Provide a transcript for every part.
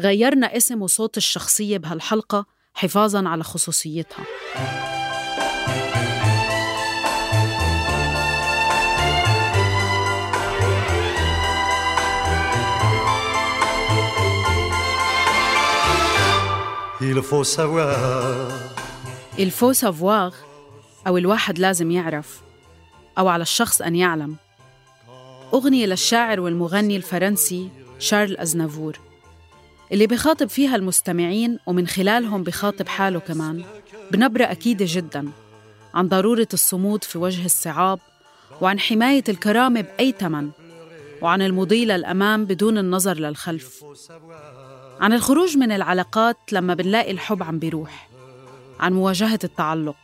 غيرنا اسم وصوت الشخصية بهالحلقة حفاظاً على خصوصيتها. Il faut savoir. الفو سافواغ أو الواحد لازم يعرف أو على الشخص أن يعلم. أغنية للشاعر والمغني الفرنسي شارل أزنافور. اللي بخاطب فيها المستمعين ومن خلالهم بخاطب حاله كمان بنبرة أكيدة جدا عن ضرورة الصمود في وجه الصعاب وعن حماية الكرامة بأي ثمن وعن المضي للأمام بدون النظر للخلف. عن الخروج من العلاقات لما بنلاقي الحب عم بيروح عن مواجهة التعلق.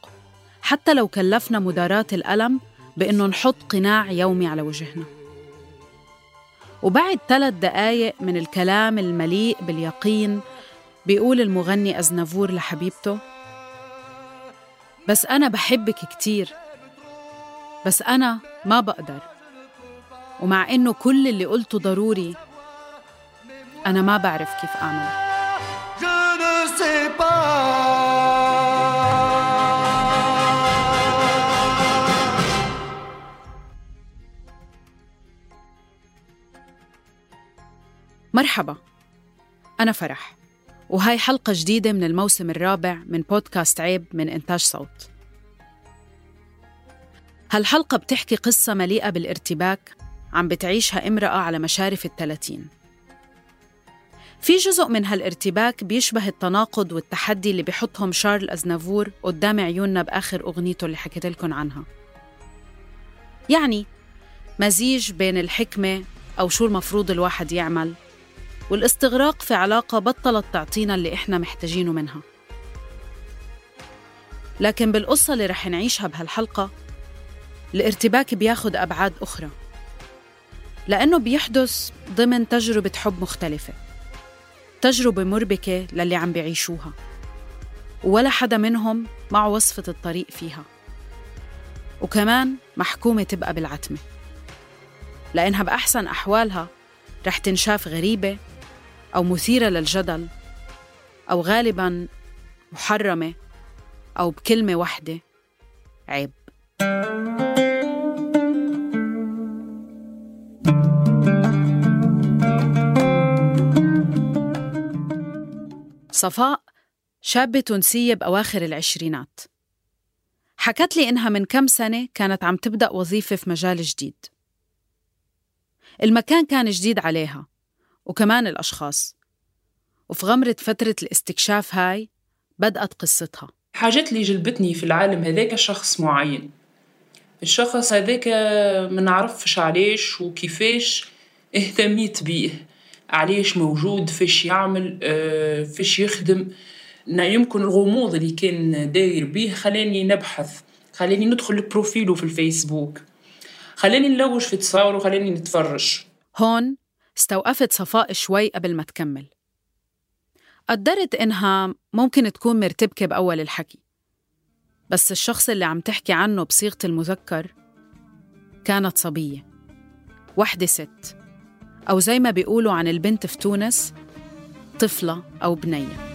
حتى لو كلفنا مداراة الألم بإنه نحط قناع يومي على وجهنا. وبعد ثلاث دقايق من الكلام المليء باليقين بيقول المغني أزنافور لحبيبته بس أنا بحبك كتير بس أنا ما بقدر ومع إنه كل اللي قلته ضروري أنا ما بعرف كيف أعمل. مرحبا. أنا فرح وهاي حلقة جديدة من الموسم الرابع من بودكاست عيب من إنتاج صوت. هالحلقة بتحكي قصة مليئة بالارتباك عم بتعيشها امرأة على مشارف الثلاثين. في جزء من هالارتباك بيشبه التناقض والتحدي اللي بيحطهم شارل أزنافور قدام عيوننا بآخر أغنيته اللي حكيت لكم عنها. يعني مزيج بين الحكمة أو شو المفروض الواحد يعمل والاستغراق في علاقة بطلت تعطينا اللي إحنا محتاجينه منها. لكن بالقصة اللي رح نعيشها بهالحلقة الارتباك بياخد أبعاد أخرى لأنه بيحدث ضمن تجربة حب مختلفة تجربة مربكة للي عم بيعيشوها ولا حدا منهم معه وصفة الطريق فيها وكمان محكومة تبقى بالعتمة لأنها بأحسن أحوالها رح تنشاف غريبة أو مثيرة للجدل أو غالباً محرمة أو بكلمة واحدة عيب. صفاء شابة تونسية بأواخر العشرينات. حكت لي إنها من كم سنة كانت عم تبدأ وظيفة في مجال جديد. المكان كان جديد عليها. وكمان الأشخاص. وفي غمرة فترة الاستكشاف هاي بدأت قصتها. حاجات اللي جلبتني في العالم هذاك شخص معين. الشخص هذاك ما نعرفش علاش وكيفاش اهتميت بيه. علاش موجود فاش يعمل آه، فاش يخدم. يمكن الغموض اللي كان داير بيه خلاني نبحث خلاني ندخل بروفيله في الفيسبوك خلاني نلوج في تصاوره خلاني نتفرج. هون استوقفت صفاء شوي قبل ما تكمل. قدرت إنها ممكن تكون مرتبكة بأول الحكي بس الشخص اللي عم تحكي عنه بصيغة المذكر كانت صبية وحدة ست أو زي ما بيقولوا عن البنت في تونس طفلة أو بنية.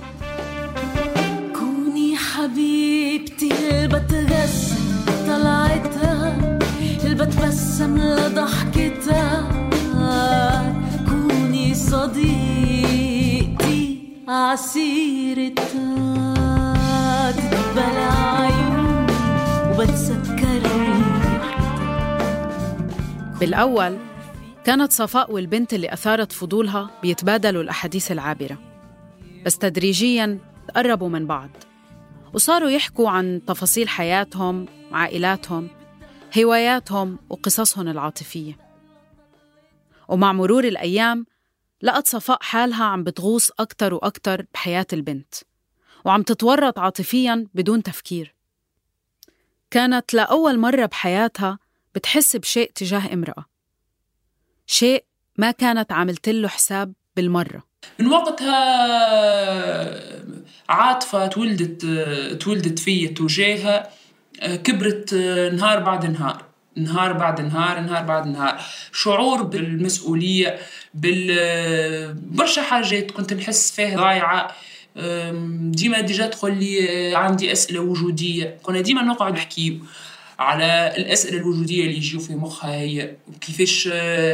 كوني حبيبتي اللي طلعتها اللي بتبسم لضحكتها. صديقتي عسيرتها تتبلع عيوني وبتسكرني بالأول كانت صفاء والبنت اللي أثارت فضولها بيتبادلوا الأحاديث العابرة بس تدريجياً تقربوا من بعض وصاروا يحكوا عن تفاصيل حياتهم عائلاتهم هواياتهم وقصصهم العاطفية. ومع مرور الأيام لقت صفاء حالها عم بتغوص أكتر وأكتر بحياة البنت وعم تتورط عاطفياً بدون تفكير. كانت لأول مرة بحياتها بتحس بشيء تجاه امرأة شيء ما كانت عملت له حساب بالمرة. من وقتها عاطفة تولدت تولدت في تجاهها كبرت نهار بعد نهار. نهار بعد نهار نهار بعد نهار. شعور بالمسؤولية بال برشا حاجات كنت نحس فيها ضايعة. ديما ديجا تقول لي عندي أسئلة وجودية. كنا ديما نقعد نحكي على الأسئلة الوجودية اللي يجيو في مخها هي وكيفاش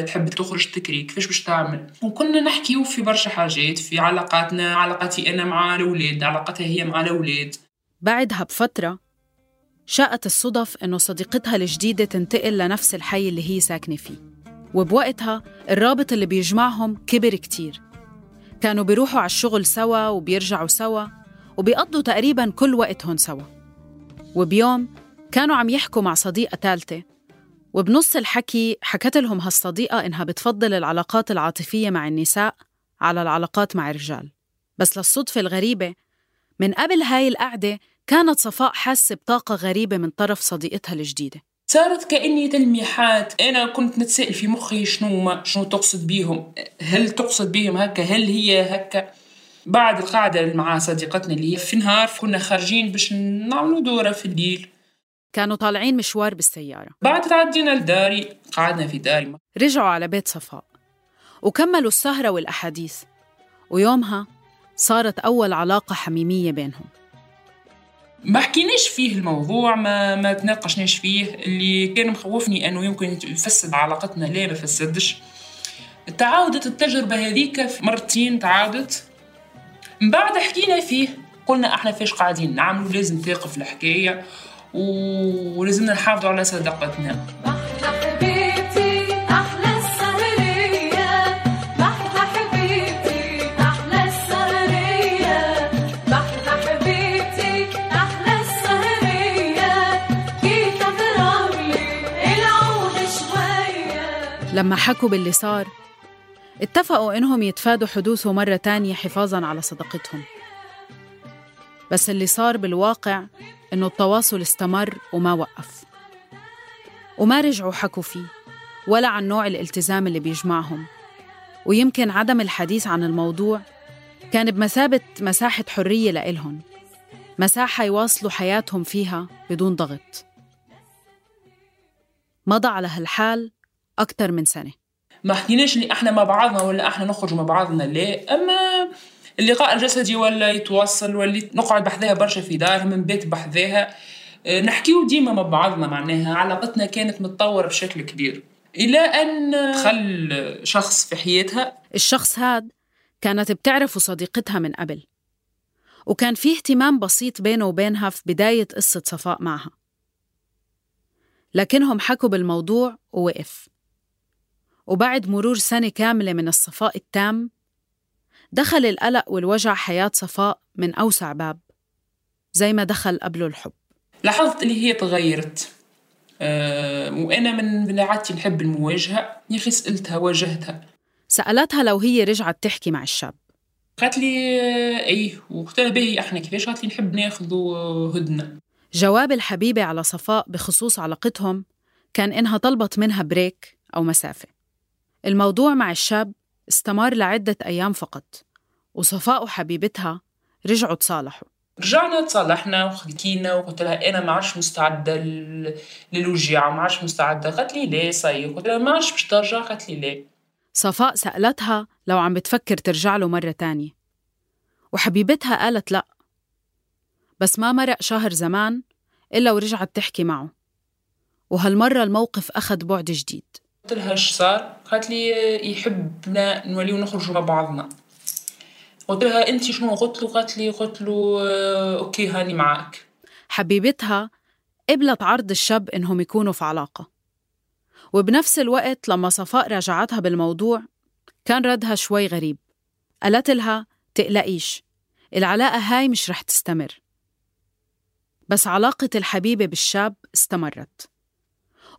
تحب تخرج تكري كيفاش باش تعمل. وكنا نحكيو في برشا حاجات في علاقاتنا علاقتي أنا مع الأولاد علاقتها هي مع الأولاد. بعدها بفترة شاءت الصدف إنه صديقتها الجديدة تنتقل لنفس الحي اللي هي ساكنة فيه. وبوقتها الرابط اللي بيجمعهم كبر كتير. كانوا بيروحوا على الشغل سوا وبيرجعوا سوا وبيقضوا تقريبا كل وقتهم سوا. وبيوم كانوا عم يحكوا مع صديقة ثالثة. وبنص الحكي حكت لهم هالصديقة إنها بتفضل العلاقات العاطفية مع النساء على العلاقات مع الرجال. بس للصدفة الغريبة من قبل هاي القعدة كانت صفاء حاسة بطاقة غريبة من طرف صديقتها الجديدة. صارت كأني تلميحات. أنا كنت نتسائل في مخي شنو ما شنو تقصد بيهم؟ هل تقصد بيهم هكا؟ هل هي هكا؟ بعد القعدة مع صديقتنا اللي هي في نهار كنا خارجين باش نعملوا دورة في الليل كانوا طالعين مشوار بالسيارة. بعد تعدينا لداري قعدنا في داري. رجعوا على بيت صفاء وكملوا السهرة والأحاديث. ويومها صارت أول علاقة حميمية بينهم. ما حكيناش فيه الموضوع ما ما تناقشناش فيه. اللي كان مخوفني أنه يمكن يفسد علاقتنا. لا ما فسدش. تعاودت التجربة هذيك مرتين تعاودت. من بعد حكينا فيه. قلنا إحنا فيش قاعدين نعملوا لازم تقف الحكاية ولازمنا نحافظوا على صداقتنا. لما حكوا باللي صار اتفقوا إنهم يتفادوا حدوثه مرة تانية حفاظاً على صداقتهم. بس اللي صار بالواقع إنه التواصل استمر وما وقف. وما رجعوا حكوا فيه ولا عن نوع الالتزام اللي بيجمعهم. ويمكن عدم الحديث عن الموضوع كان بمثابة مساحة حرية لإلهم مساحة يواصلوا حياتهم فيها بدون ضغط. مضى على هالحال أكثر من سنة. ما حكيناش اللي إحنا مع بعضنا ولا إحنا نخرج مع بعضنا لا. أما اللقاء الجسدي ولا يتواصل ولا نقعد بحذاها برشا في دارها من بيت بحذاها آه، نحكيو ديما مع بعضنا معناها. علاقتنا كانت متطورة بشكل كبير. إلى أن دخل شخص في حياتها. الشخص هاد كانت بتعرف صديقتها من قبل وكان في اهتمام بسيط بينه وبينها في بداية قصة صفاء معها. لكنهم حكوا بالموضوع ووقف. وبعد مرور سنة كاملة من الصفاء التام دخل القلق والوجع حياة صفاء من أوسع باب زي ما دخل قبله الحب. لاحظت اللي هي تغيرت. أه وأنا من عادتي نحب المواجهة يا أخي سألتها واجهتها. سألتها لو هي رجعت تحكي مع الشاب. قالت لي إيه وقلت لها باهي إحنا كيفاش قالت لي نحب ناخذ هدنة؟ جواب الحبيبة على صفاء بخصوص علاقتهم كان إنها طلبت منها بريك أو مسافة. الموضوع مع الشاب استمر لعدة أيام فقط وصفاء وحبيبتها رجعوا تصالحوا. رجعنا تصالحنا وحكينا وقلت لها أنا ما عادش مستعده للوجيعة ما عادش مستعدة. قالت لي ليه صاي قلت لها ما عادش باش ترجع؟ قالت لي ليه صفاء سألتها لو عم بتفكر ترجع له مرة تانية وحبيبتها قالت لا. بس ما مرق شهر زمان إلا ورجعت تحكي معه وهالمرة الموقف أخذ بعد جديد. قلت لها إيش صار؟ قالت لي يحبنا نوليو نخرجوا مع بعضنا. قلت لها انت شنو قلت له؟ قالت لي قلت له آه، okay هاني معك حبيبتها قبلت عرض الشاب إنهم يكونوا في علاقة. وبنفس الوقت لما صفاء راجعتها بالموضوع كان ردها شوي غريب. قالت لها تقلقيش العلاقة هاي مش رح تستمر. بس علاقة الحبيبة بالشاب استمرت.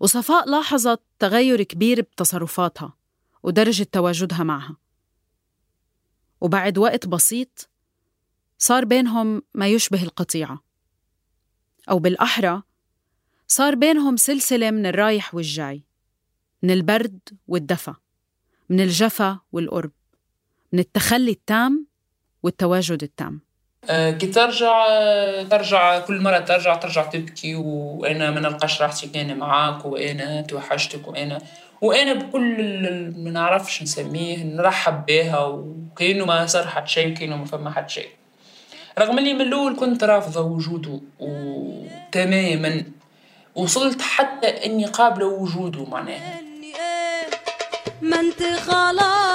وصفاء لاحظت تغير كبير بتصرفاتها ودرجة تواجدها معها. وبعد وقت بسيط صار بينهم ما يشبه القطيعة. أو بالأحرى صار بينهم سلسلة من الرايح والجاي من البرد والدفى من الجفا والقرب من التخلي التام والتواجد التام. كي ترجع آه، ترجع كل مرة ترجع ترجع تبكي وأنا ما نلقاش راحتي كان معاك وأنا توحشتك وأنا وأنا بكل ما نعرفش نسميه نرحب بها وكأنه ما صار حد شيء كأنه ما فما حد شيء. رغم اللي من الأول كنت رافضة وجوده وتماما وصلت حتى إني قابلة وجوده معناها. ما انت خلاص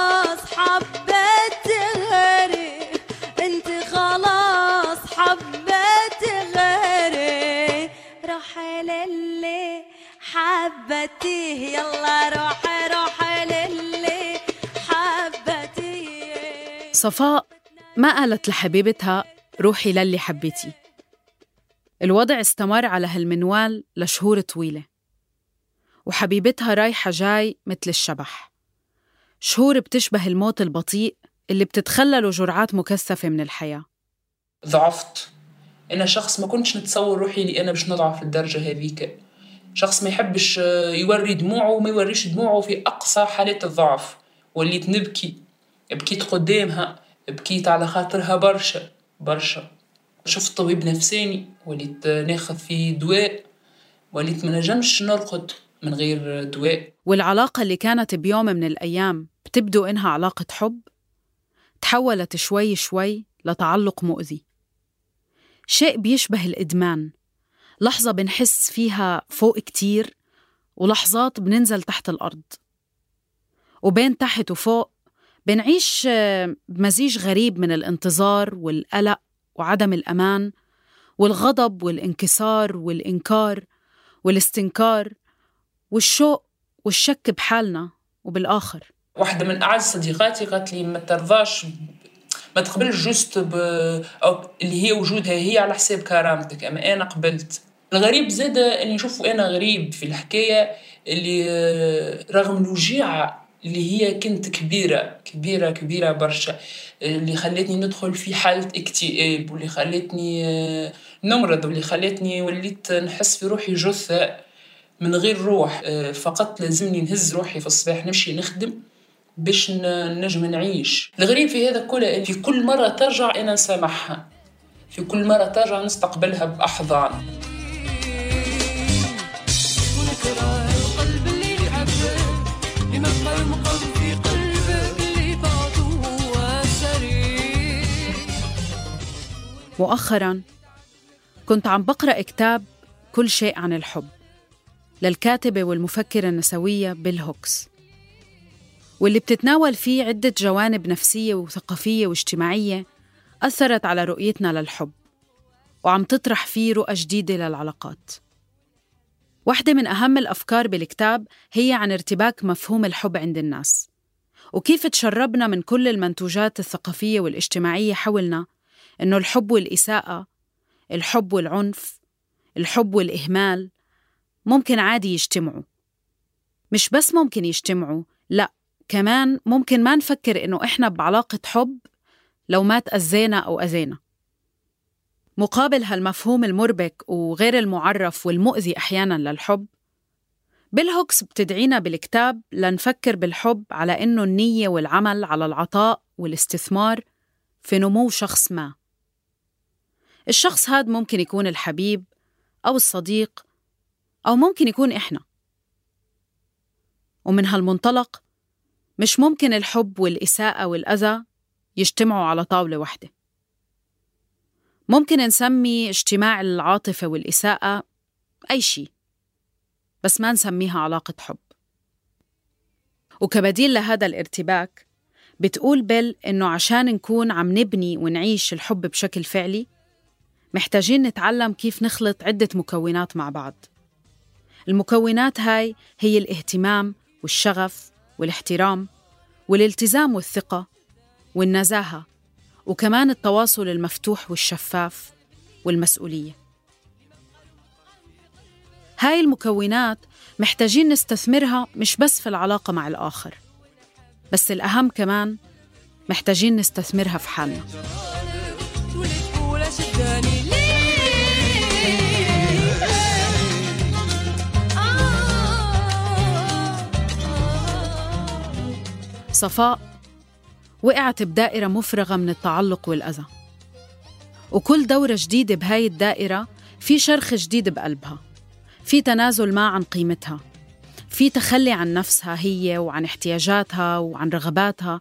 حبتيه يلا روحي روحي للي حبتيه صفاء ما قالت لحبيبتها روحي للي حبيتي؟ الوضع استمر على هالمنوال لشهور طويلة. وحبيبتها رايحة جاي مثل الشبح. شهور بتشبه الموت البطيء اللي بتتخلله جرعات مكثفة من الحياة. ضعفت. أنا شخص ما كنتش نتصور روحي إني أنا باش نضعف للدرجه هذيك. شخص ما يحبش آه، يوري دموعه وما يوريش دموعه في أقصى حالات الضعف. وليت نبكي. بكيت قدامها بكيت على خاطرها برشا برشا. شفت طبيب نفساني وليت آه، ناخذ فيه دواء. وليت ما نجمش نرقد من غير دواء. والعلاقة اللي كانت بيوم من الأيام بتبدو إنها علاقة حب؟ تحولت شوي شوي لتعلق مؤذي. شيء بيشبه الإدمان. لحظة بنحس فيها فوق كتير ولحظات بننزل تحت الأرض. وبين تحت وفوق بنعيش آه، بمزيج غريب من الانتظار والقلق وعدم الأمان والغضب والانكسار والإنكار والاستنكار والشوق والشك بحالنا وبالآخر. واحدة من أعز صديقاتي قالت لي ما ترضاش ما تقبلش جوست ب... أو اللي هي وجودها هي على حساب كرامتك أما أنا قبلت. الغريب زاد أني نشوف أنا غريب في الحكاية اللي آه، رغم الوجيعة اللي هي كنت كبيرة كبيرة كبيرة برشا اللي خلتني ندخل في حالة اكتئاب واللي خلتني آه، نمرض واللي خلتني وليت نحس في روحي جثة من غير روح آه، فقط لازمني نهز روحي في الصباح نمشي نخدم باش نجم نعيش. الغريب في هذا كله في كل مرة ترجع أنا نسامحها في كل مرة ترجع نستقبلها بأحضان. مؤخرا كنت عم بقرأ كتاب كل شيء عن الحب للكاتبة والمفكرة النسوية بيل هوكس واللي بتتناول فيه عدة جوانب نفسية وثقافية واجتماعية أثرت على رؤيتنا للحب وعم تطرح فيه رؤى جديدة للعلاقات. واحدة من أهم الأفكار بالكتاب هي عن ارتباك مفهوم الحب عند الناس. وكيف تشربنا من كل المنتوجات الثقافية والاجتماعية حولنا إنه الحب والإساءة الحب والعنف الحب والإهمال ممكن عادي يجتمعوا. مش بس ممكن يجتمعوا لا كمان ممكن ما نفكر إنه إحنا بعلاقة حب لو ما تأذينا أو أذينا. مقابل هالمفهوم المربك وغير المعرف والمؤذي أحيانا للحب بيل هوكس بتدعينا بالكتاب لنفكر بالحب على إنه النية والعمل على العطاء والاستثمار في نمو شخص ما. الشخص هاد ممكن يكون الحبيب أو الصديق أو ممكن يكون إحنا. ومن هالمنطلق مش ممكن الحب والإساءة والأذى يجتمعوا على طاولة واحدة. ممكن نسمي اجتماع العاطفة والإساءة أي شيء بس ما نسميها علاقة حب. وكبديل لهذا الارتباك بتقول بيل إنه عشان نكون عم نبني ونعيش الحب بشكل فعلي محتاجين نتعلم كيف نخلط عدة مكونات مع بعض. المكونات هاي هي الاهتمام والشغف والاحترام والالتزام والثقة والنزاهة. وكمان التواصل المفتوح والشفاف والمسؤولية. هاي المكونات محتاجين نستثمرها مش بس في العلاقة مع الآخر بس الأهم كمان محتاجين نستثمرها في حالنا. صفاء وقعت بدائرة مفرغة من التعلق والأذى. وكل دورة جديدة بهاي الدائرة في شرخ جديد بقلبها. في تنازل ما عن قيمتها. في تخلي عن نفسها هي وعن احتياجاتها وعن رغباتها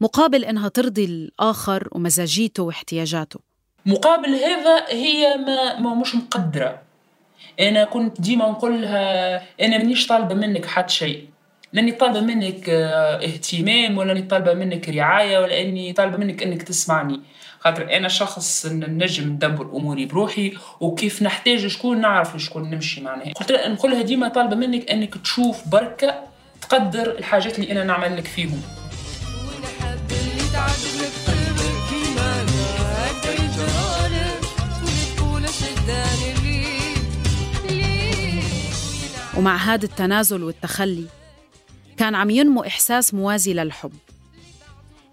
مقابل إنها ترضي الآخر ومزاجيته واحتياجاته. مقابل هذا هي ما, ما مش مقدرة. أنا كنت ديما نقول لها أنا مانيش طالبة منك حتى شيء. لأني طالبة منك آه، اهتمام ولا أني طالبة منك رعاية ولا أني طالبة منك أنك تسمعني. خاطر أنا شخص نجم ندبر أموري بروحي وكيف نحتاج شكون نعرف شكون نمشي معناها. قلت لها نقول لها ديما طالبة منك أنك تشوف بركة تقدر الحاجات اللي أنا نعمل لك فيهم. ومع هذا التنازل والتخلي كان عم ينمو إحساس موازي للحب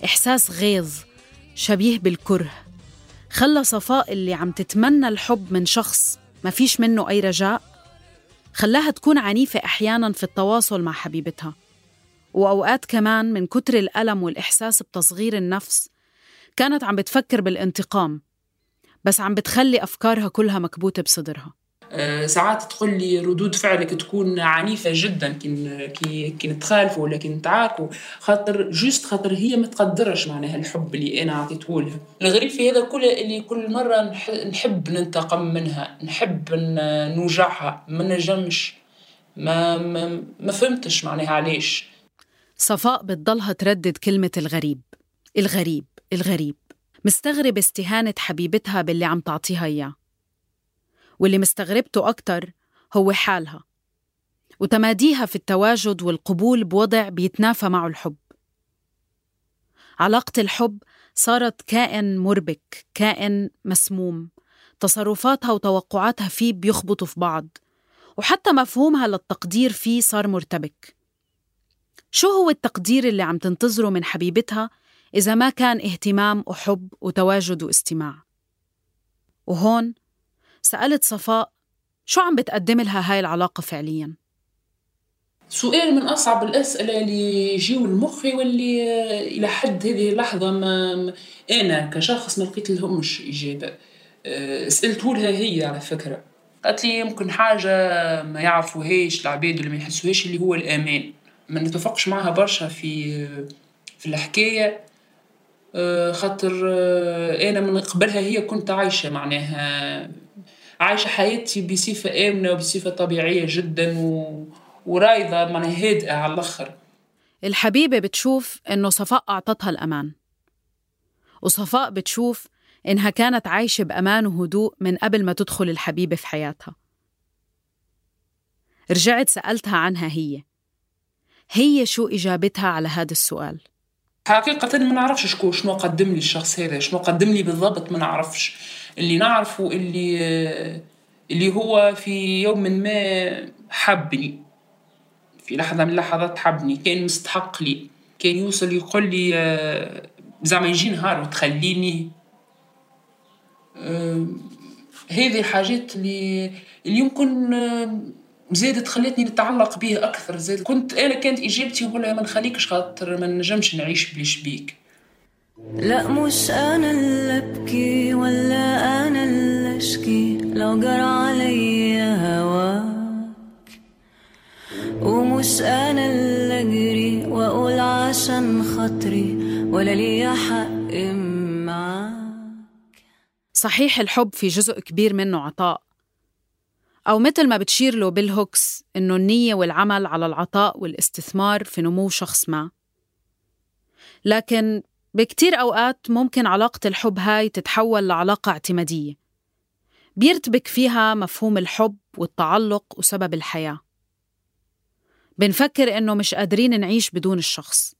إحساس غيظ شبيه بالكره. خلى صفاء اللي عم تتمنى الحب من شخص ما فيش منه أي رجاء خلاها تكون عنيفة أحيانا في التواصل مع حبيبتها. وأوقات كمان من كتر الألم والإحساس بتصغير النفس كانت عم بتفكر بالانتقام بس عم بتخلي أفكارها كلها مكبوتة بصدرها. ساعات تقول لي ردود فعلك تكون عنيفة جدا كي كي كي نتخالفوا ولا كي نتعاركوا خاطر جوست خاطر هي ما تقدرش معناها الحب اللي أنا عطيته لها الغريب في هذا كله اللي كل مرة نح- نحب ننتقم منها نحب نوجعها ما نجمش ما ما, ما فهمتش معناها علاش. صفاء بتضلها تردد كلمة الغريب. الغريب الغريب. مستغرب استهانة حبيبتها باللي عم تعطيها إياه. واللي مستغربته أكتر هو حالها وتماديها في التواجد والقبول بوضع بيتنافى معه الحب. علاقة الحب صارت كائن مربك كائن مسموم. تصرفاتها وتوقعاتها فيه بيخبطوا في بعض وحتى مفهومها للتقدير فيه صار مرتبك. شو هو التقدير اللي عم تنتظره من حبيبتها إذا ما كان اهتمام وحب وتواجد واستماع؟ وهون سألت صفاء شو عم بتقدم لها هاي العلاقة فعلياً؟ سؤال من أصعب الأسئلة اللي يجيو لمخي واللي إلى حد هذه اللحظة ما أنا كشخص ما لقيت لهمش إجابة. آه، سألته لها هي على فكرة. قالت لي يمكن حاجة ما يعرفوهاش العباد اللي ما يحسوهاش اللي هو الأمان. ما نتفقش معها برشا في في الحكاية. آه، خاطر آه، أنا من قبلها هي كنت عايشة معناها عايشة حياتي بصفة آمنة وبصفة طبيعية جدا و... ورايضة معناها هادئة على الآخر. الحبيبة بتشوف إنه صفاء أعطتها الأمان. وصفاء بتشوف إنها كانت عايشة بأمان وهدوء من قبل ما تدخل الحبيبة في حياتها. رجعت سألتها عنها هي. هي شو إجابتها على هذا السؤال؟ حقيقة ما نعرفش شكون شنو قدم لي الشخص هذا شنو قدم لي بالضبط ما نعرفش. اللي نعرفه اللي اللي هو في يوم ما حبني. في لحظة من اللحظات حبني كان مستحق لي كان يوصل يقول لي آه، زعما يجي نهار وتخليني. آه، هذه الحاجات اللي اللي يمكن آه، زادت خلتني نتعلق به أكثر. زاد كنت أنا كانت إجابتي نقول لها ما نخليكش خاطر ما نجمش نعيش بليش بيك. لا مش أنا اللي أبكي ولا أنا اللي أشكي. لو جرى عليا هواك. ومش أنا اللي أجري وأقول عشان خاطري ولا ليا حق معاك. صحيح الحب في جزء كبير منه عطاء. أو مثل ما بتشير له بيل هوكس إنه النية والعمل على العطاء والاستثمار في نمو شخص ما. لكن بكتير أوقات ممكن علاقة الحب هاي تتحول لعلاقة اعتمادية. بيرتبك فيها مفهوم الحب والتعلق وسبب الحياة. بنفكر إنه مش قادرين نعيش بدون الشخص.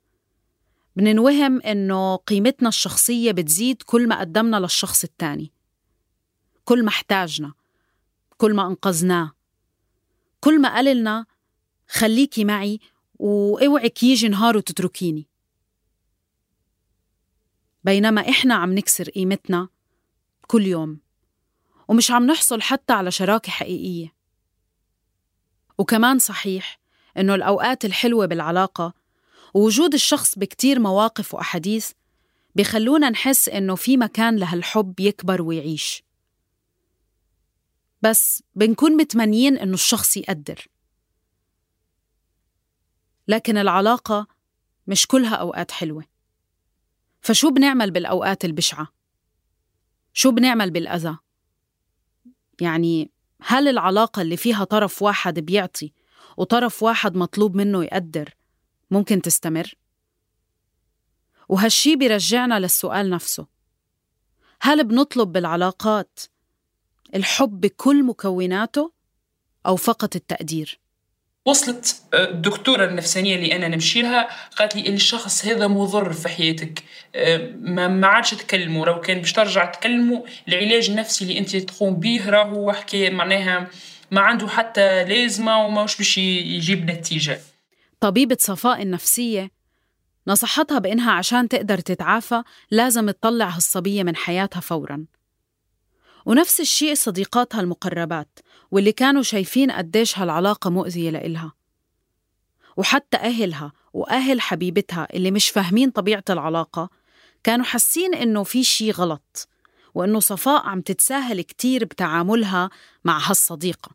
بننوهم إنه قيمتنا الشخصية بتزيد كل ما قدمنا للشخص التاني. كل ما احتاجنا. كل ما أنقذناه. كل ما قاللنا خليكي معي وأوعك يجي نهار وتتركيني. بينما إحنا عم نكسر قيمتنا كل يوم ومش عم نحصل حتى على شراكة حقيقية. وكمان صحيح إنه الأوقات الحلوة بالعلاقة ووجود الشخص بكتير مواقف وأحاديث بخلونا نحس إنه في مكان لهالحب يكبر ويعيش. بس بنكون متمنيين إنه الشخص يقدر لكن العلاقة مش كلها أوقات حلوة فشو بنعمل بالأوقات البشعة؟ شو بنعمل بالأذى؟ يعني هل العلاقة اللي فيها طرف واحد بيعطي وطرف واحد مطلوب منه يقدر ممكن تستمر؟ وهالشي بيرجعنا للسؤال نفسه هل بنطلب بالعلاقات الحب بكل مكوناته أو فقط التقدير؟ وصلت آه، الدكتورة النفسانية اللي أنا نمشي لها قالت لي الشخص هذا مضر في حياتك. آه، ما عادش تكلموا لو كان باش ترجع تكلموا العلاج النفسي اللي أنت تقوم به راهو حكاية معناها ما عنده حتى لازمة وما باش يجيب نتيجة. طبيبة صفاء النفسية نصحتها بإنها عشان تقدر تتعافى لازم تطلع هالصبية من حياتها فوراً. ونفس الشيء صديقاتها المقربات واللي كانوا شايفين قديش هالعلاقة مؤذية لإلها. وحتى أهلها وأهل حبيبتها اللي مش فاهمين طبيعة العلاقة كانوا حاسين إنه في شي غلط وإنه صفاء عم تتساهل كتير بتعاملها مع هالصديقة.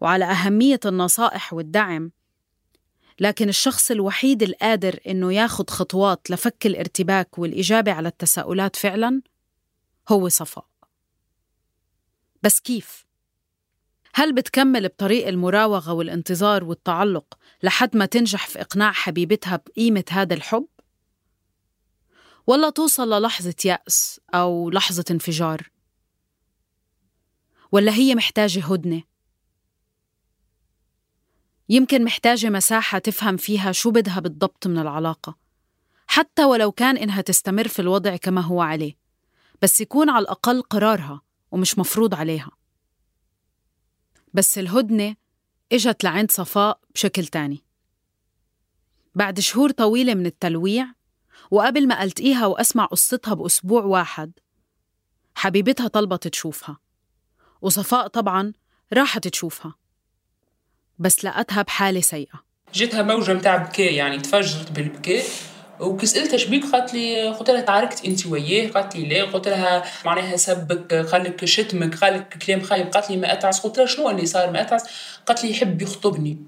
وعلى أهمية النصائح والدعم لكن الشخص الوحيد القادر إنه ياخد خطوات لفك الارتباك والإجابة على التساؤلات فعلاً هو صفاء بس كيف؟ هل بتكمل بطريق المراوغة والانتظار والتعلق لحد ما تنجح في إقناع حبيبتها بقيمة هذا الحب؟ ولا توصل للحظة يأس أو لحظة انفجار؟ ولا هي محتاجة هدنة؟ يمكن محتاجة مساحة تفهم فيها شو بدها بالضبط من العلاقة حتى ولو كان إنها تستمر في الوضع كما هو عليه بس يكون على الأقل قرارها ومش مفروض عليها. بس الهدنة إجت لعند صفاء بشكل تاني. بعد شهور طويلة من التلويع وقبل ما ألتقيها وأسمع قصتها بأسبوع واحد حبيبتها طلبت تشوفها وصفاء طبعا راحت تشوفها بس لقتها بحالة سيئة. جتها موجة متاع بكاء يعني تفجرت بالبكاء. وكسألتها شبيك قالت لي قلت لها تعاركت أنت وياه. قالت لي لا. قلت لها معناها سبك قال لك شتمك قال لك كلام خايب. قالت لي ما أتعس. قلت لها شنو اللي صار؟ ما أتعس. قالت لي يحب يخطبني.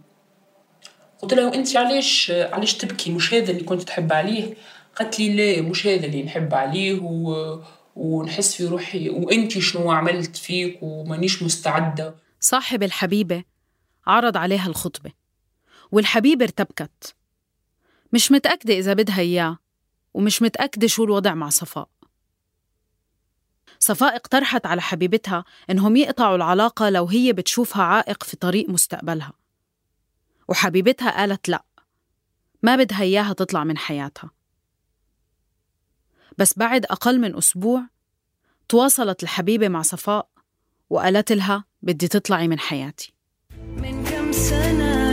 قلت لها وأنت علاش علاش تبكي؟ مش هذا اللي كنت تحب عليه؟ قالت لي لا مش هذا اللي نحب عليه. و... ونحس في روحي. وأنت شنو عملت فيك؟ ومانيش مستعدة. صاحب الحبيبة عرض عليها الخطبة والحبيبة ارتبكت. مش متأكدة إذا بدها إياه ومش متأكدة شو الوضع مع صفاء. صفاء اقترحت على حبيبتها إنهم يقطعوا العلاقة لو هي بتشوفها عائق في طريق مستقبلها. وحبيبتها قالت لأ ما بدها إياها تطلع من حياتها. بس بعد أقل من أسبوع تواصلت الحبيبة مع صفاء وقالت لها بدي تطلعي من حياتي. من كم سنة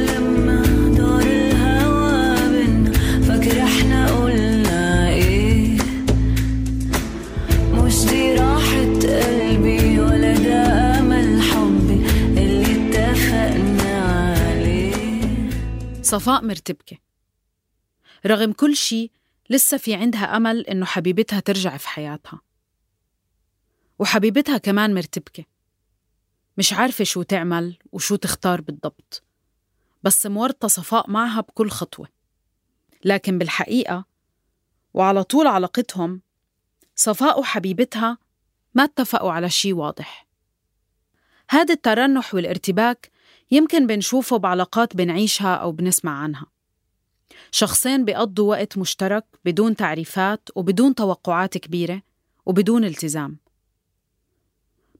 إحنا قلنا إيه؟ مش دي راحة قلبي ولا ده أمل حبي اللي عليه؟ صفاء مرتبكة. رغم كل شي لسه في عندها أمل إنه حبيبتها ترجع في حياتها. وحبيبتها كمان مرتبكة. مش عارفة شو تعمل وشو تختار بالضبط. بس مورطة صفاء معها بكل خطوة. لكن بالحقيقة وعلى طول علاقتهم صفاء وحبيبتها ما اتفقوا على شي واضح. هذا الترنح والارتباك يمكن بنشوفه بعلاقات بنعيشها أو بنسمع عنها. شخصين بيقضوا وقت مشترك بدون تعريفات وبدون توقعات كبيرة وبدون التزام.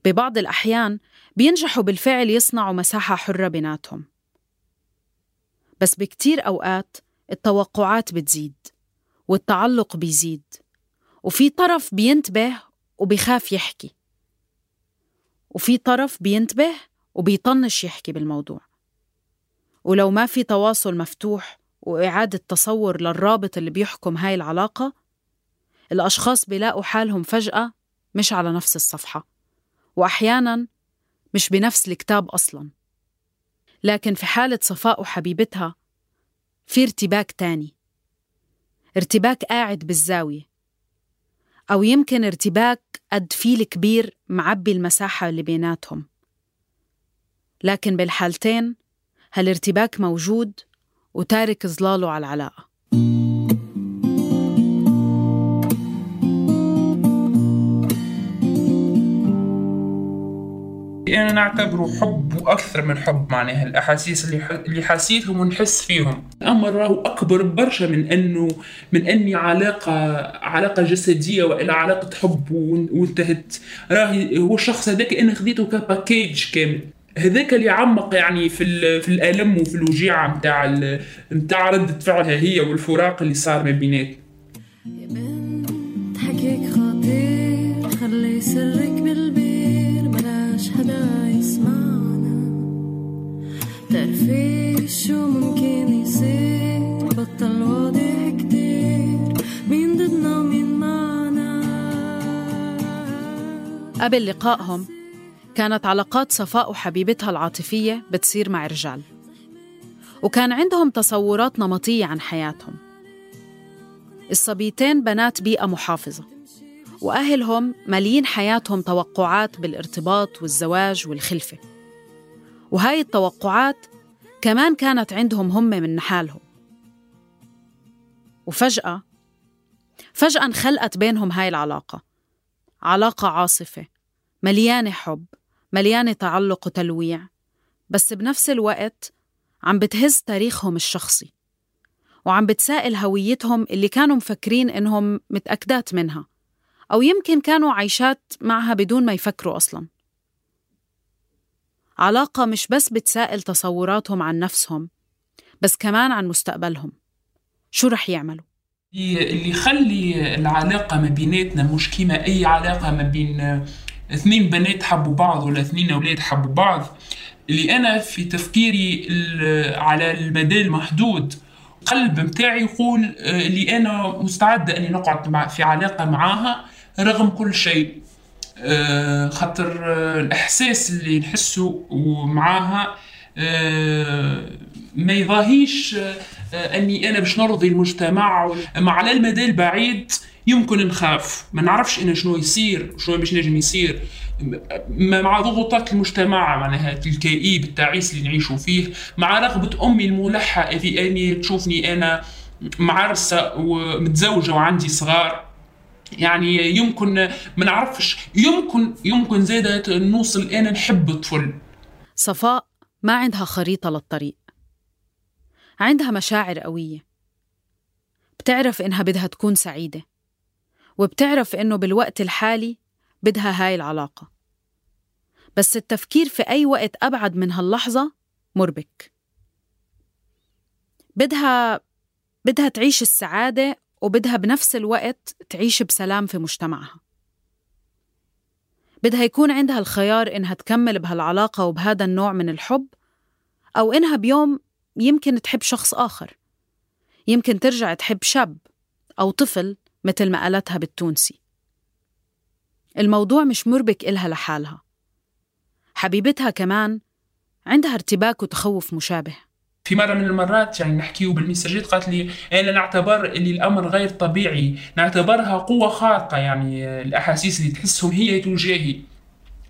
ببعض الأحيان بينجحوا بالفعل يصنعوا مساحة حرة بيناتهم. بس بكتير أوقات التوقعات بتزيد والتعلق بيزيد وفي طرف بينتبه وبيخاف يحكي وفي طرف بينتبه وبيطنش يحكي بالموضوع. ولو ما في تواصل مفتوح وإعادة تصور للرابط اللي بيحكم هاي العلاقة الأشخاص بيلاقوا حالهم فجأة مش على نفس الصفحة وأحياناً مش بنفس الكتاب أصلاً. لكن في حالة صفاء وحبيبتها في ارتباك تاني. ارتباك قاعد بالزاوية. أو يمكن ارتباك قد فيل كبير معبي المساحة اللي بيناتهم. لكن بالحالتين هالارتباك موجود وتارك ظلاله على العلاقة. أنا نعتبره حب وأكثر من حب معناها الأحاسيس اللي. اللي حسيتهم ونحس فيهم. الأمر راهو أكبر برشا من أنه من أني علاقة علاقة جسدية وإلا علاقة حب وان- وانتهت. راهي هو الشخص هذاك أنا خذيته كباكيج كامل. هذاك اللي عمق يعني في في الألم وفي الوجيعة نتاع نتاع رده فعلها هي والفراق اللي صار ما بيناتنا يا بنت حكيك خطير خلي سرك بالبير بتعرفي شو ممكن يصير بطل واضح كتير. مين ضدنا ومين معنا. قبل لقائهم كانت علاقات صفاء وحبيبتها العاطفية بتصير مع رجال وكان عندهم تصورات نمطية عن حياتهم. الصبيتين بنات بيئة محافظة وأهلهم مالين حياتهم توقعات بالارتباط والزواج والخلفة. وهاي التوقعات كمان كانت عندهم هم من حالهم. وفجأة فجأة انخلقت بينهم هاي العلاقة. علاقة عاصفة مليانة حب مليانة تعلق وتلويع. بس بنفس الوقت عم بتهز تاريخهم الشخصي وعم بتسائل هويتهم اللي كانوا مفكرين إنهم متأكدات منها أو يمكن كانوا عايشات معها بدون ما يفكروا أصلاً. علاقة مش بس بتسائل تصوراتهم عن نفسهم بس كمان عن مستقبلهم. شو رح يعملوا؟ اللي يخلي العلاقة ما بيناتنا مش كيما أي علاقة ما بين اثنين بنات حبوا بعض ولا اثنين أولاد حبوا بعض. اللي أنا في تفكيري على المدى المحدود القلب متاعي يقول آه، اللي أنا مستعدة أني نقعد في علاقة معاها رغم كل شيء. خاطر آه، الإحساس اللي نحسه معاها آه، ما يضاهيش آه، آه، أني أنا باش نرضي المجتمع اما على المدى البعيد يمكن نخاف. ما نعرفش أنا شنو يصير شنو باش نجم يصير. مع ضغوطات المجتمع معناها الكئيب التعيس اللي نعيشوا فيه مع رغبة أمي الملحة في أني تشوفني أنا معرسة ومتزوجة وعندي صغار. يعني يمكن ما نعرفش يمكن يمكن زادت نوصل أنا نحب الطفل. صفاء ما عندها خريطة للطريق. عندها مشاعر قوية. بتعرف إنها بدها تكون سعيدة. وبتعرف إنه بالوقت الحالي بدها هاي العلاقة. بس التفكير في أي وقت أبعد من هاللحظة مربك. بدها بدها تعيش السعادة وبدها بنفس الوقت تعيش بسلام في مجتمعها. بدها يكون عندها الخيار إنها تكمل بهالعلاقة وبهذا النوع من الحب أو إنها بيوم يمكن تحب شخص آخر يمكن ترجع تحب شاب أو طفل مثل ما قالتها بالتونسي. الموضوع مش مربك إلها لحالها. حبيبتها كمان عندها ارتباك وتخوف مشابه. في مرة من المرات يعني نحكيه بالمساجات قالت لي أنا نعتبر اللي الأمر غير طبيعي نعتبرها قوة خارقة يعني الأحاسيس اللي تحسهم هي تجاهي.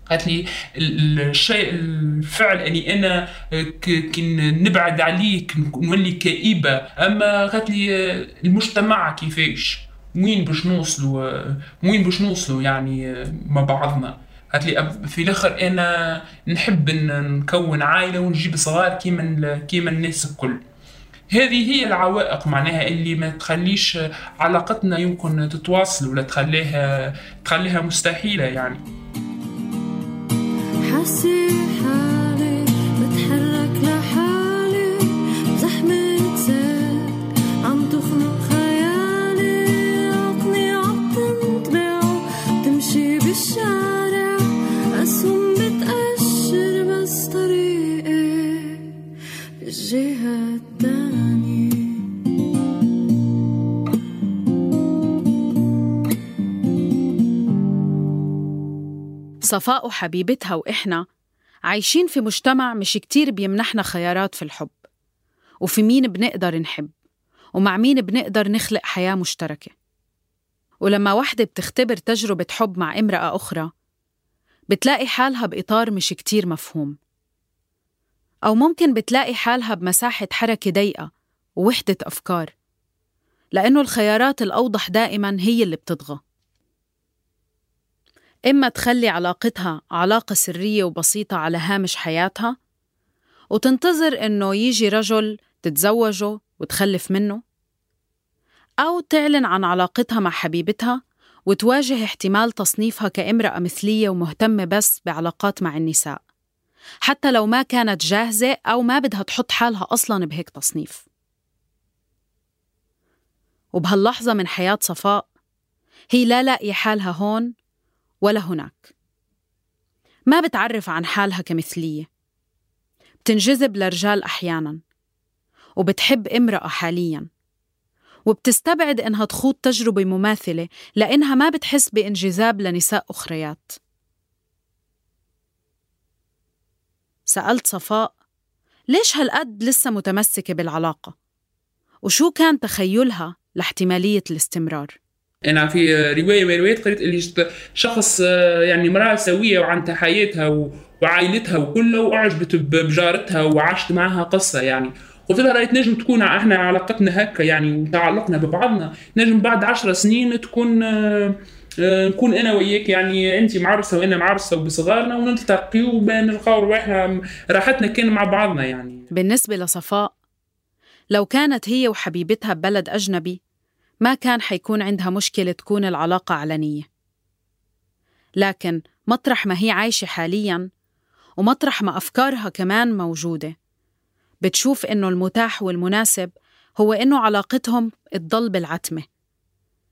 قالت لي ال- ال- الشيء الفعل اني أنا آه، ك- كي نبعد عليك نولي كئيبة. أما قالت لي المجتمع كيفاش؟ وين باش نوصلوا؟ وين باش نوصلوا يعني مع بعضنا؟ قالت لي في الآخر أنا نحب نكون عائلة ونجيب صغار كيما كيما الناس الكل. هذه هي العوائق معناها اللي ما تخليش علاقتنا يمكن تتواصل ولا تخليها تخليها مستحيلة يعني. حاسي بالجهة التانية صفاء وحبيبتها وإحنا عايشين في مجتمع مش كتير بيمنحنا خيارات في الحب. وفي مين بنقدر نحب؟ ومع مين بنقدر نخلق حياة مشتركة؟ ولما وحدة بتختبر تجربة حب مع امرأة أخرى بتلاقي حالها بإطار مش كتير مفهوم. أو ممكن بتلاقي حالها بمساحة حركة ضيقة ووحدة أفكار لأنه الخيارات الأوضح دائما هي اللي بتطغى. إما تخلي علاقتها علاقة سرية وبسيطة على هامش حياتها وتنتظر إنه يجي رجل تتزوجه وتخلف منه أو تعلن عن علاقتها مع حبيبتها وتواجه احتمال تصنيفها كامرأة مثلية ومهتمة بس بعلاقات مع النساء. حتى لو ما كانت جاهزة أو ما بدها تحط حالها أصلاً بهيك تصنيف. وبهاللحظة من حياة صفاء هي لا لاقية حالها هون ولا هناك. ما بتعرف عن حالها كمثلية. بتنجذب لرجال أحياناً وبتحب امرأة حالياً. وبتستبعد إنها تخوض تجربة مماثلة لأنها ما بتحس بانجذاب لنساء أخريات. سألت صفاء ليش هالقد لسه متمسكة بالعلاقة؟ وشو كان تخيلها لاحتمالية الاستمرار؟ أنا في رواية من الروايات قريت اللي شخص يعني امرأة سوية وعندها حياتها وعائلتها وكله واعجبت ب- بجارتها وعاشت معها قصة يعني قلت لها رأيت نجم تكون إحنا علاقتنا هكا يعني وتعلقنا ببعضنا نجم بعد عشر سنين تكون نكون أنا وياك يعني انت معرسة وأنا معرسة وبصغارنا ونلتقي ونلقاو رواحنا راحتنا كان مع بعضنا يعني. بالنسبة لصفاء لو كانت هي وحبيبتها ببلد أجنبي ما كان حيكون عندها مشكلة تكون العلاقة علنية. لكن مطرح ما هي عايشة حالياً ومطرح ما أفكارها كمان موجودة بتشوف إنه المتاح والمناسب هو إنه علاقتهم تضل بالعتمة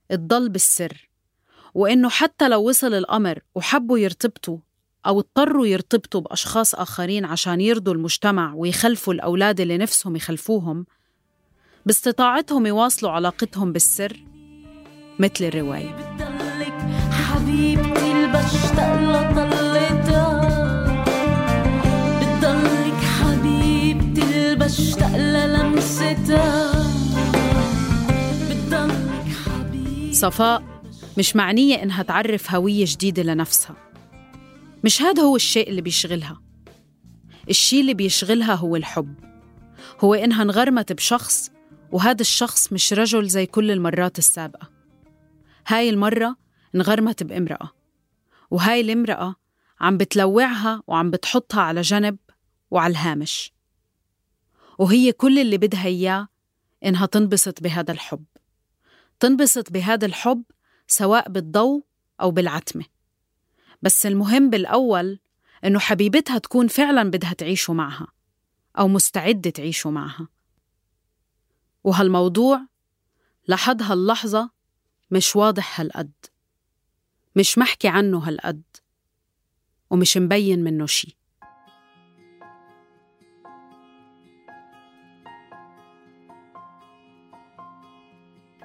تضل بالسر. وإنه حتى لو وصل الأمر وحبوا يرتبطوا أو اضطروا يرتبطوا بأشخاص آخرين عشان يرضوا المجتمع ويخلفوا الأولاد اللي نفسهم يخلفوهم باستطاعتهم يواصلوا علاقتهم بالسر مثل الرواية. حبيبتي اللي بشتاق لطلتها بتضلك حبيبتي اللي بشتاق للمستها بتضلك حبيبتي صفاء مش معنية إنها تعرف هوية جديدة لنفسها. مش هذا هو الشيء اللي بيشغلها. الشيء اللي بيشغلها هو الحب. هو إنها انغرمت بشخص وهذا الشخص مش رجل زي كل المرات السابقة. هاي المرة انغرمت بامرأة وهاي الامرأة عم بتلوعها وعم بتحطها على جنب وعلى الهامش. وهي كل اللي بدها إياه إنها تنبسط بهذا الحب. تنبسط بهذا الحب سواء بالضوء أو بالعتمة بس المهم بالأول إنه حبيبتها تكون فعلا بدها تعيشوا معها أو مستعدة تعيشوا معها. وهالموضوع لحد هاللحظة مش واضح هالقد مش محكي عنه هالقد ومش مبين منه شي.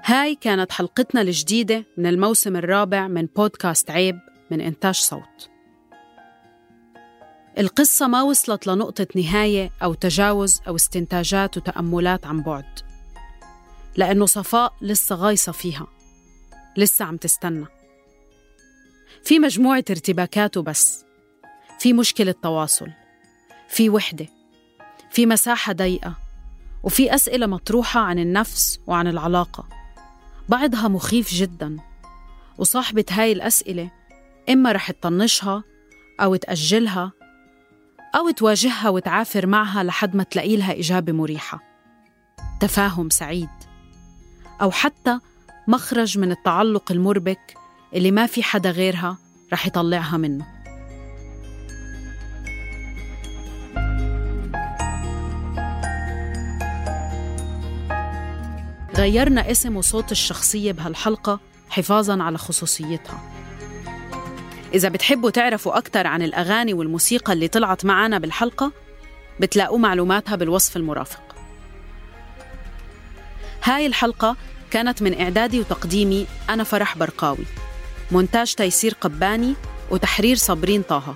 هاي كانت حلقتنا الجديدة من الموسم الرابع من بودكاست عيب من إنتاج صوت. القصة ما وصلت لنقطة نهاية أو تجاوز أو استنتاجات وتأملات عن بعد لأنه صفاء لسه غايصة فيها لسه عم تستنى. في مجموعة ارتباكات وبس في مشكلة تواصل في وحدة في مساحة ضيقة وفي أسئلة مطروحة عن النفس وعن العلاقة. بعضها مخيف جدا. وصاحبة هاي الأسئلة إما رح تطنشها أو تأجلها أو تواجهها وتعافر معها لحد ما تلاقي لها إجابة مريحة. تفاهم سعيد. أو حتى مخرج من التعلق المربك اللي ما في حدا غيرها رح يطلعها منه. غيرنا اسم وصوت الشخصية بهالحلقة حفاظاً على خصوصيتها. إذا بتحبوا تعرفوا أكثر عن الأغاني والموسيقى اللي طلعت معنا بالحلقة بتلاقوا معلوماتها بالوصف المرافق. هاي الحلقة كانت من إعدادي وتقديمي أنا فرح برقاوي مونتاج تيسير قباني وتحرير صابرين طه.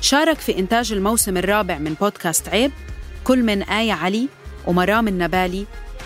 شارك في إنتاج الموسم الرابع من بودكاست عيب كل من آية علي ومرام النبالي